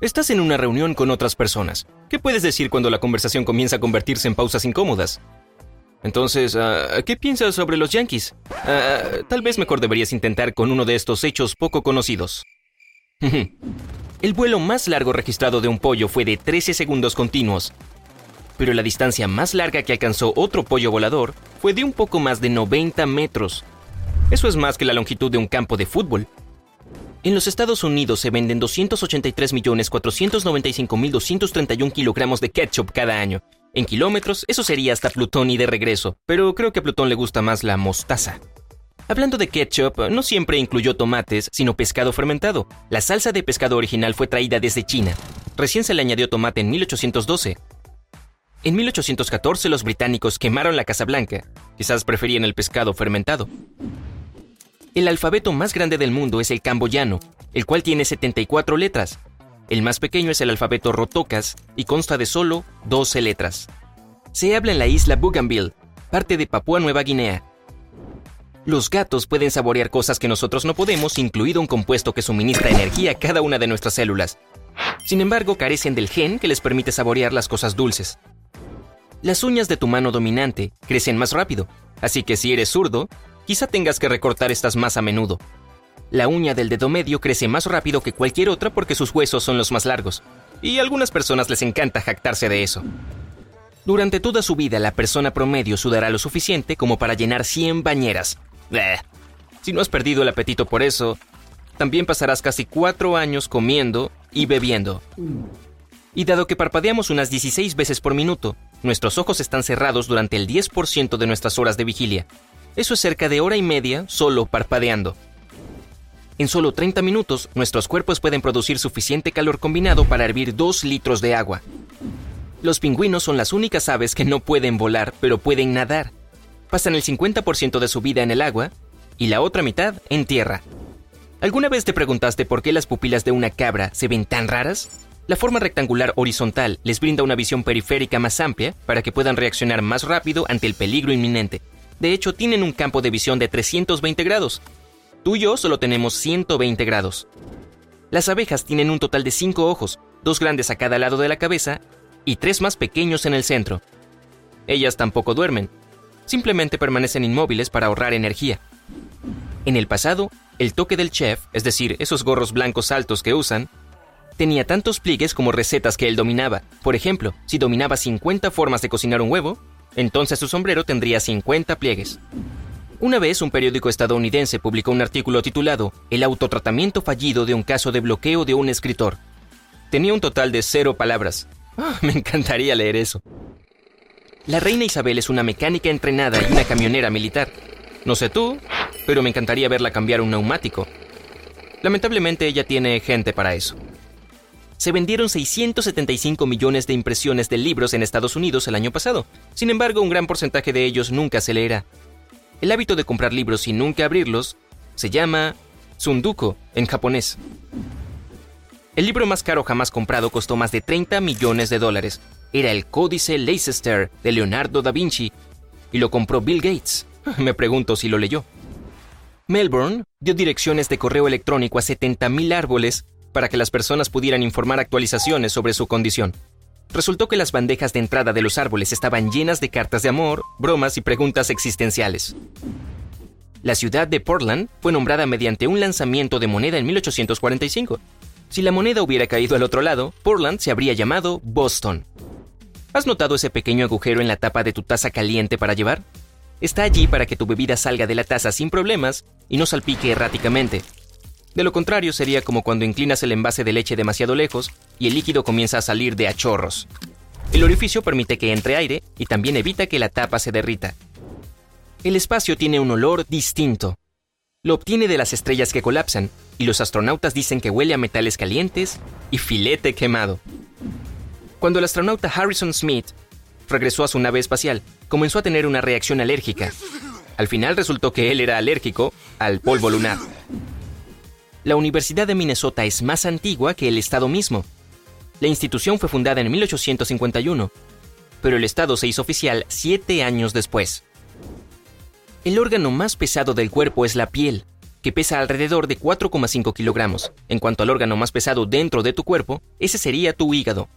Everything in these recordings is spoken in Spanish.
Estás en una reunión con otras personas. ¿Qué puedes decir cuando la conversación comienza a convertirse en pausas incómodas? Entonces, ah, ¿qué piensas sobre los Yankees? Ah, tal vez mejor deberías intentar con uno de estos hechos poco conocidos. El vuelo más largo registrado de un pollo fue de 13 segundos continuos, pero la distancia más larga que alcanzó otro pollo volador fue de un poco más de 90 metros. Eso es más que la longitud de un campo de fútbol. En los Estados Unidos se venden 283.495.231 kilogramos de ketchup cada año. En kilómetros, eso sería hasta Plutón y de regreso, pero creo que a Plutón le gusta más la mostaza. Hablando de ketchup, no siempre incluyó tomates, sino pescado fermentado. La salsa de pescado original fue traída desde China. Recién se le añadió tomate en 1812. En 1814 los británicos quemaron la Casa Blanca. Quizás preferían el pescado fermentado. El alfabeto más grande del mundo es el camboyano, el cual tiene 74 letras. El más pequeño es el alfabeto rotocas y consta de solo 12 letras. Se habla en la isla Bougainville, parte de Papúa Nueva Guinea. Los gatos pueden saborear cosas que nosotros no podemos, incluido un compuesto que suministra energía a cada una de nuestras células. Sin embargo, carecen del gen que les permite saborear las cosas dulces. Las uñas de tu mano dominante crecen más rápido, así que si eres zurdo, quizá tengas que recortar estas más a menudo. La uña del dedo medio crece más rápido que cualquier otra porque sus huesos son los más largos, y a algunas personas les encanta jactarse de eso. Durante toda su vida, la persona promedio sudará lo suficiente como para llenar 100 bañeras. Si no has perdido el apetito por eso, también pasarás casi 4 años comiendo y bebiendo. Y dado que parpadeamos unas 16 veces por minuto, nuestros ojos están cerrados durante el 10% de nuestras horas de vigilia, eso es cerca de hora y media solo parpadeando. En solo 30 minutos, nuestros cuerpos pueden producir suficiente calor combinado para hervir 2 litros de agua. Los pingüinos son las únicas aves que no pueden volar, pero pueden nadar. Pasan el 50% de su vida en el agua y la otra mitad en tierra. ¿Alguna vez te preguntaste por qué las pupilas de una cabra se ven tan raras? La forma rectangular horizontal les brinda una visión periférica más amplia para que puedan reaccionar más rápido ante el peligro inminente. De hecho, tienen un campo de visión de 320 grados. Tú y yo solo tenemos 120 grados. Las abejas tienen un total de 5 ojos, dos grandes a cada lado de la cabeza y tres más pequeños en el centro. Ellas tampoco duermen, simplemente permanecen inmóviles para ahorrar energía. En el pasado, el toque del chef, es decir, esos gorros blancos altos que usan, tenía tantos pliegues como recetas que él dominaba. Por ejemplo, si dominaba 50 formas de cocinar un huevo, entonces su sombrero tendría 50 pliegues. Una vez un periódico estadounidense publicó un artículo titulado El autotratamiento fallido de un caso de bloqueo de un escritor. Tenía un total de cero palabras. Ah, me encantaría leer eso. La reina Isabel es una mecánica entrenada y una camionera militar. No sé tú, pero me encantaría verla cambiar un neumático. Lamentablemente ella tiene gente para eso se vendieron 675 millones de impresiones de libros en Estados Unidos el año pasado. Sin embargo, un gran porcentaje de ellos nunca se leerá. El hábito de comprar libros sin nunca abrirlos se llama tsunduko en japonés. El libro más caro jamás comprado costó más de 30 millones de dólares. Era el Códice Leicester de Leonardo da Vinci y lo compró Bill Gates. Me pregunto si lo leyó. Melbourne dio direcciones de correo electrónico a 70.000 árboles para que las personas pudieran informar actualizaciones sobre su condición. Resultó que las bandejas de entrada de los árboles estaban llenas de cartas de amor, bromas y preguntas existenciales. La ciudad de Portland fue nombrada mediante un lanzamiento de moneda en 1845. Si la moneda hubiera caído al otro lado, Portland se habría llamado Boston. ¿Has notado ese pequeño agujero en la tapa de tu taza caliente para llevar? Está allí para que tu bebida salga de la taza sin problemas y no salpique erráticamente. De lo contrario, sería como cuando inclinas el envase de leche demasiado lejos y el líquido comienza a salir de a chorros. El orificio permite que entre aire y también evita que la tapa se derrita. El espacio tiene un olor distinto. Lo obtiene de las estrellas que colapsan, y los astronautas dicen que huele a metales calientes y filete quemado. Cuando el astronauta Harrison Smith regresó a su nave espacial, comenzó a tener una reacción alérgica. Al final resultó que él era alérgico al polvo lunar. La Universidad de Minnesota es más antigua que el Estado mismo. La institución fue fundada en 1851, pero el Estado se hizo oficial siete años después. El órgano más pesado del cuerpo es la piel. que pesa alrededor de 4,5 kilogramos. En cuanto al órgano más pesado dentro de tu cuerpo, ese sería tu hígado.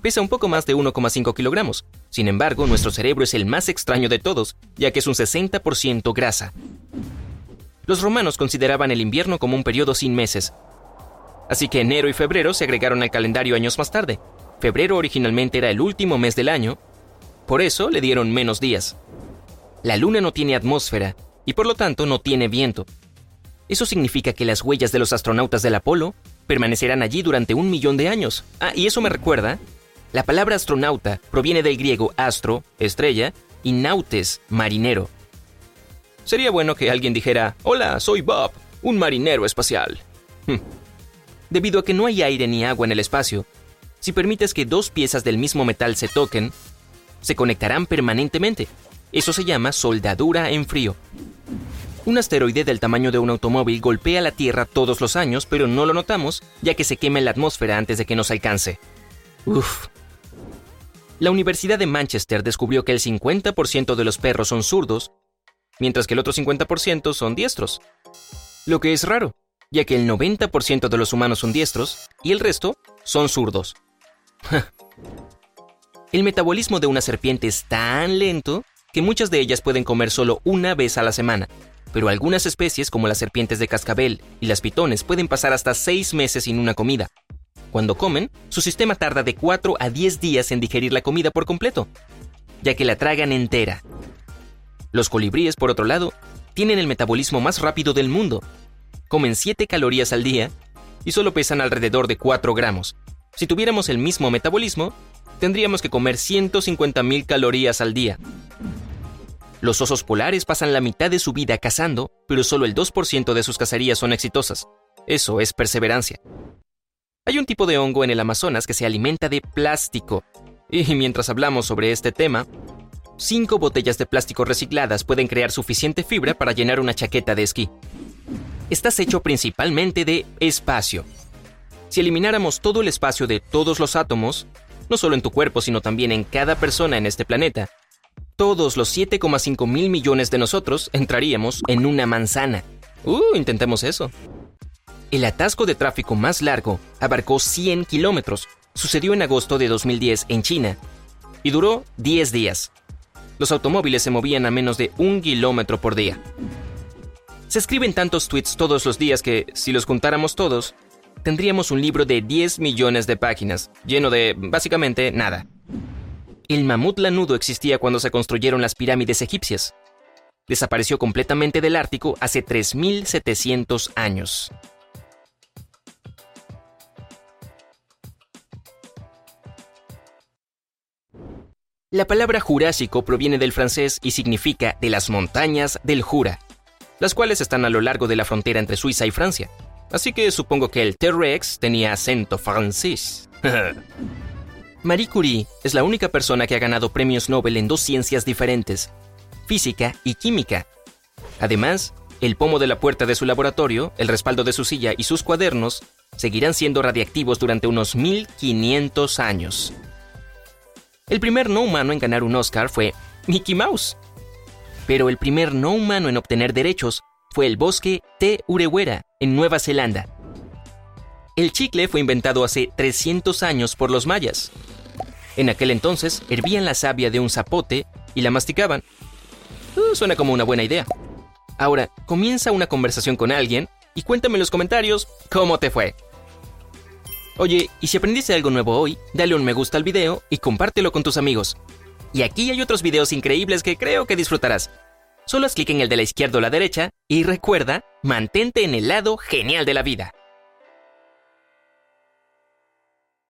Pesa un poco más de 1,5 kilogramos. Sin embargo, nuestro cerebro es el más extraño de todos, ya que es un 60% grasa. Los romanos consideraban el invierno como un periodo sin meses. Así que enero y febrero se agregaron al calendario años más tarde. Febrero originalmente era el último mes del año, por eso le dieron menos días. La luna no tiene atmósfera y por lo tanto no tiene viento. Eso significa que las huellas de los astronautas del Apolo permanecerán allí durante un millón de años. Ah, y eso me recuerda, la palabra astronauta proviene del griego astro, estrella, y nautes, marinero. Sería bueno que alguien dijera, hola, soy Bob, un marinero espacial. Hm. Debido a que no hay aire ni agua en el espacio, si permites que dos piezas del mismo metal se toquen, se conectarán permanentemente. Eso se llama soldadura en frío. Un asteroide del tamaño de un automóvil golpea la Tierra todos los años, pero no lo notamos, ya que se quema en la atmósfera antes de que nos alcance. Uf. La Universidad de Manchester descubrió que el 50% de los perros son zurdos, mientras que el otro 50% son diestros. Lo que es raro, ya que el 90% de los humanos son diestros y el resto son zurdos. el metabolismo de una serpiente es tan lento que muchas de ellas pueden comer solo una vez a la semana, pero algunas especies como las serpientes de cascabel y las pitones pueden pasar hasta seis meses sin una comida. Cuando comen, su sistema tarda de 4 a 10 días en digerir la comida por completo, ya que la tragan entera. Los colibríes, por otro lado, tienen el metabolismo más rápido del mundo. Comen 7 calorías al día y solo pesan alrededor de 4 gramos. Si tuviéramos el mismo metabolismo, tendríamos que comer 150.000 calorías al día. Los osos polares pasan la mitad de su vida cazando, pero solo el 2% de sus cacerías son exitosas. Eso es perseverancia. Hay un tipo de hongo en el Amazonas que se alimenta de plástico. Y mientras hablamos sobre este tema, cinco botellas de plástico recicladas pueden crear suficiente fibra para llenar una chaqueta de esquí. Estás hecho principalmente de espacio. Si elimináramos todo el espacio de todos los átomos, no solo en tu cuerpo, sino también en cada persona en este planeta, todos los 7,5 mil millones de nosotros entraríamos en una manzana. Uh, intentemos eso. El atasco de tráfico más largo abarcó 100 kilómetros. Sucedió en agosto de 2010 en China y duró 10 días. Los automóviles se movían a menos de un kilómetro por día. Se escriben tantos tweets todos los días que, si los juntáramos todos, tendríamos un libro de 10 millones de páginas, lleno de, básicamente, nada. El mamut lanudo existía cuando se construyeron las pirámides egipcias. Desapareció completamente del Ártico hace 3.700 años. La palabra Jurásico proviene del francés y significa de las montañas del Jura, las cuales están a lo largo de la frontera entre Suiza y Francia. Así que supongo que el T-Rex tenía acento francés. Marie Curie es la única persona que ha ganado premios Nobel en dos ciencias diferentes, física y química. Además, el pomo de la puerta de su laboratorio, el respaldo de su silla y sus cuadernos seguirán siendo radiactivos durante unos 1500 años. El primer no humano en ganar un Oscar fue Mickey Mouse. Pero el primer no humano en obtener derechos fue el bosque Te Urewera, en Nueva Zelanda. El chicle fue inventado hace 300 años por los mayas. En aquel entonces hervían la savia de un zapote y la masticaban. Uh, suena como una buena idea. Ahora, comienza una conversación con alguien y cuéntame en los comentarios cómo te fue. Oye, y si aprendiste algo nuevo hoy, dale un me gusta al video y compártelo con tus amigos. Y aquí hay otros videos increíbles que creo que disfrutarás. Solo haz clic en el de la izquierda o la derecha y recuerda, mantente en el lado genial de la vida.